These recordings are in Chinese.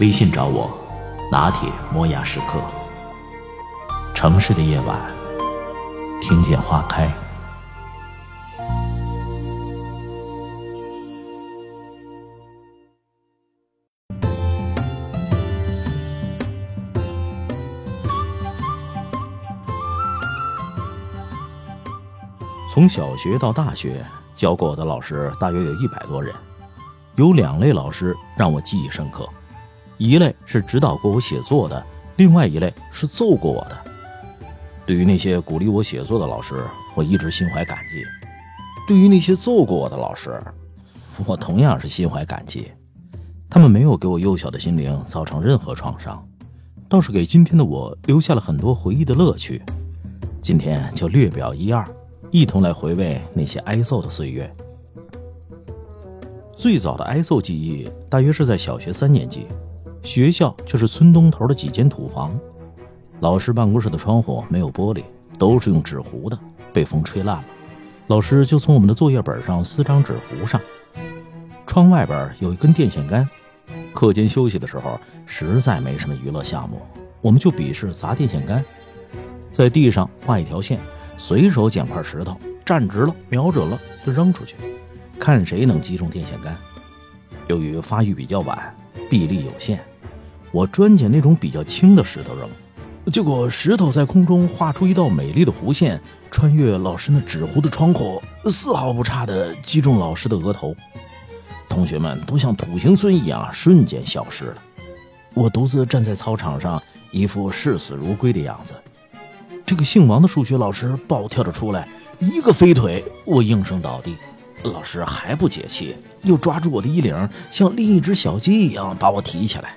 微信找我，拿铁磨牙时刻。城市的夜晚，听见花开。从小学到大学，教过我的老师大约有一百多人，有两类老师让我记忆深刻，一类是指导过我写作的，另外一类是揍过我的。对于那些鼓励我写作的老师，我一直心怀感激；对于那些揍过我的老师，我同样是心怀感激。他们没有给我幼小的心灵造成任何创伤，倒是给今天的我留下了很多回忆的乐趣。今天就略表一二。一同来回味那些挨揍的岁月。最早的挨揍记忆大约是在小学三年级，学校就是村东头的几间土房，老师办公室的窗户没有玻璃，都是用纸糊的，被风吹烂了。老师就从我们的作业本上撕张纸糊上。窗外边有一根电线杆，课间休息的时候实在没什么娱乐项目，我们就比试砸电线杆，在地上画一条线。随手捡块石头，站直了，瞄准了就扔出去，看谁能击中电线杆。由于发育比较晚，臂力有限，我专捡那种比较轻的石头扔。结果石头在空中画出一道美丽的弧线，穿越老师那纸糊的窗户，丝毫不差地击中老师的额头。同学们都像土行孙一样瞬间消失了。我独自站在操场上，一副视死如归的样子。这个姓王的数学老师暴跳着出来，一个飞腿，我应声倒地。老师还不解气，又抓住我的衣领，像另一只小鸡一样把我提起来，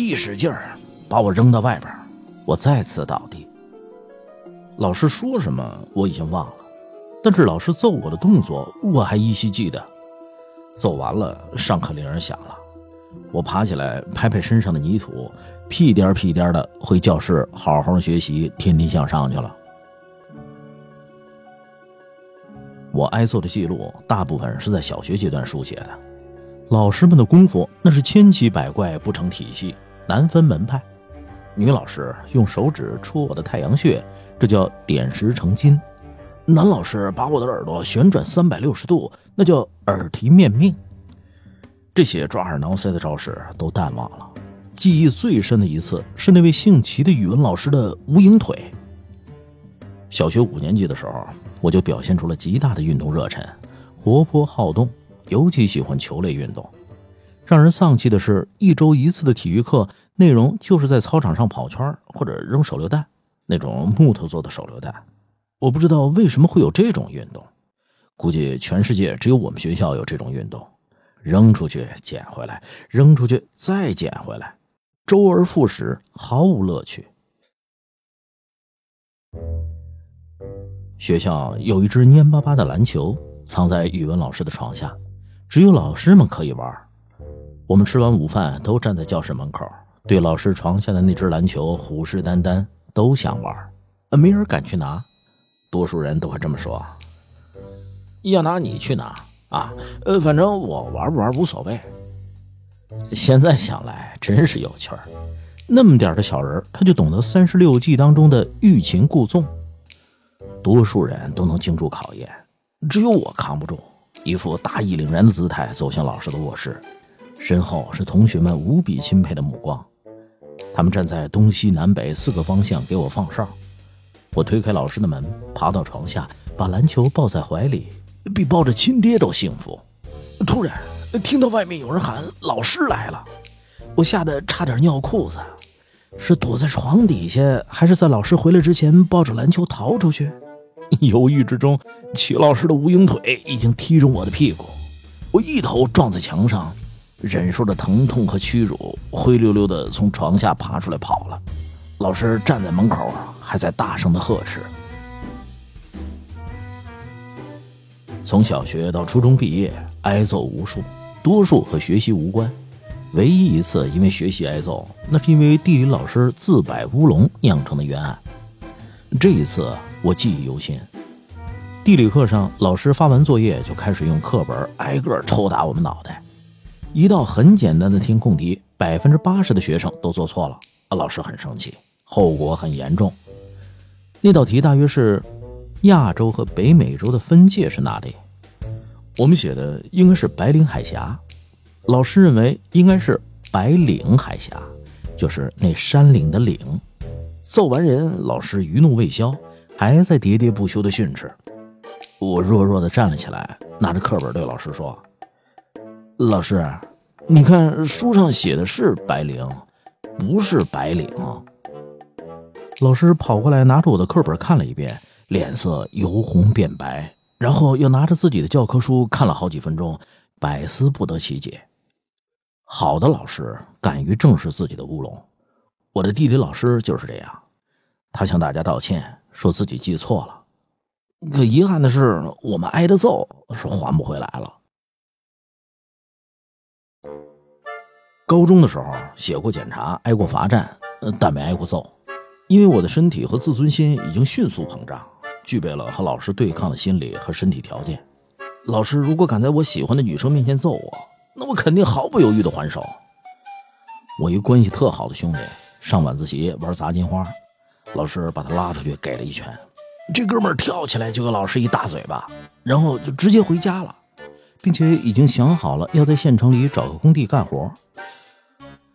一使劲儿把我扔到外边，我再次倒地。老师说什么我已经忘了，但是老师揍我的动作我还依稀记得。揍完了，上课铃响了，我爬起来拍拍身上的泥土。屁颠屁颠的回教室，好好学习，天天向上去了。我挨揍的记录大部分是在小学阶段书写的，老师们的功夫那是千奇百怪，不成体系，难分门派。女老师用手指戳我的太阳穴，这叫点石成金；男老师把我的耳朵旋转三百六十度，那叫耳提面命。这些抓耳挠腮的招式都淡忘了。记忆最深的一次是那位姓齐的语文老师的无影腿。小学五年级的时候，我就表现出了极大的运动热忱，活泼好动，尤其喜欢球类运动。让人丧气的是，一周一次的体育课内容就是在操场上跑圈或者扔手榴弹，那种木头做的手榴弹。我不知道为什么会有这种运动，估计全世界只有我们学校有这种运动：扔出去捡回来，扔出去再捡回来。周而复始，毫无乐趣。学校有一只蔫巴巴的篮球，藏在语文老师的床下，只有老师们可以玩。我们吃完午饭，都站在教室门口，对老师床下的那只篮球虎视眈眈，都想玩，没人敢去拿。多数人都会这么说：“要拿你去拿啊，呃，反正我玩不玩无所谓。”现在想来真是有趣儿，那么点的小人，他就懂得三十六计当中的欲擒故纵。多数人都能经住考验，只有我扛不住，一副大义凛然的姿态走向老师的卧室，身后是同学们无比钦佩的目光。他们站在东西南北四个方向给我放哨。我推开老师的门，爬到床下，把篮球抱在怀里，比抱着亲爹都幸福。突然。听到外面有人喊“老师来了”，我吓得差点尿裤子。是躲在床底下，还是在老师回来之前抱着篮球逃出去？犹豫之中，齐老师的无影腿已经踢中我的屁股，我一头撞在墙上，忍受着疼痛和屈辱，灰溜溜的从床下爬出来跑了。老师站在门口，还在大声的呵斥。从小学到初中毕业，挨揍无数，多数和学习无关。唯一一次因为学习挨揍，那是因为地理老师自摆乌龙酿成的冤案。这一次我记忆犹新。地理课上，老师发完作业就开始用课本挨个抽打我们脑袋。一道很简单的填空题，百分之八十的学生都做错了，老师很生气，后果很严重。那道题大约是。亚洲和北美洲的分界是哪里？我们写的应该是白令海峡，老师认为应该是白岭海峡，就是那山岭的岭。揍完人，老师余怒未消，还在喋喋不休的训斥。我弱弱的站了起来，拿着课本对老师说：“老师，你看书上写的是白岭，不是白领。”老师跑过来，拿着我的课本看了一遍。脸色由红变白，然后又拿着自己的教科书看了好几分钟，百思不得其解。好的老师敢于正视自己的乌龙，我的地理老师就是这样。他向大家道歉，说自己记错了。可遗憾的是，我们挨的揍是还不回来了。高中的时候写过检查，挨过罚站，但没挨过揍，因为我的身体和自尊心已经迅速膨胀。具备了和老师对抗的心理和身体条件。老师如果敢在我喜欢的女生面前揍我，那我肯定毫不犹豫的还手。我一关系特好的兄弟上晚自习玩砸金花，老师把他拉出去给了一拳，这哥们儿跳起来就给老师一大嘴巴，然后就直接回家了，并且已经想好了要在县城里找个工地干活。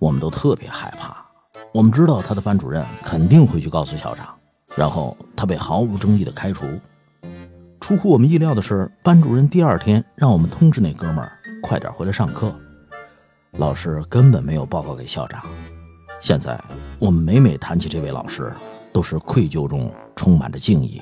我们都特别害怕，我们知道他的班主任肯定会去告诉校长。然后他被毫无争议的开除。出乎我们意料的是，班主任第二天让我们通知那哥们儿快点回来上课。老师根本没有报告给校长。现在我们每每谈起这位老师，都是愧疚中充满着敬意。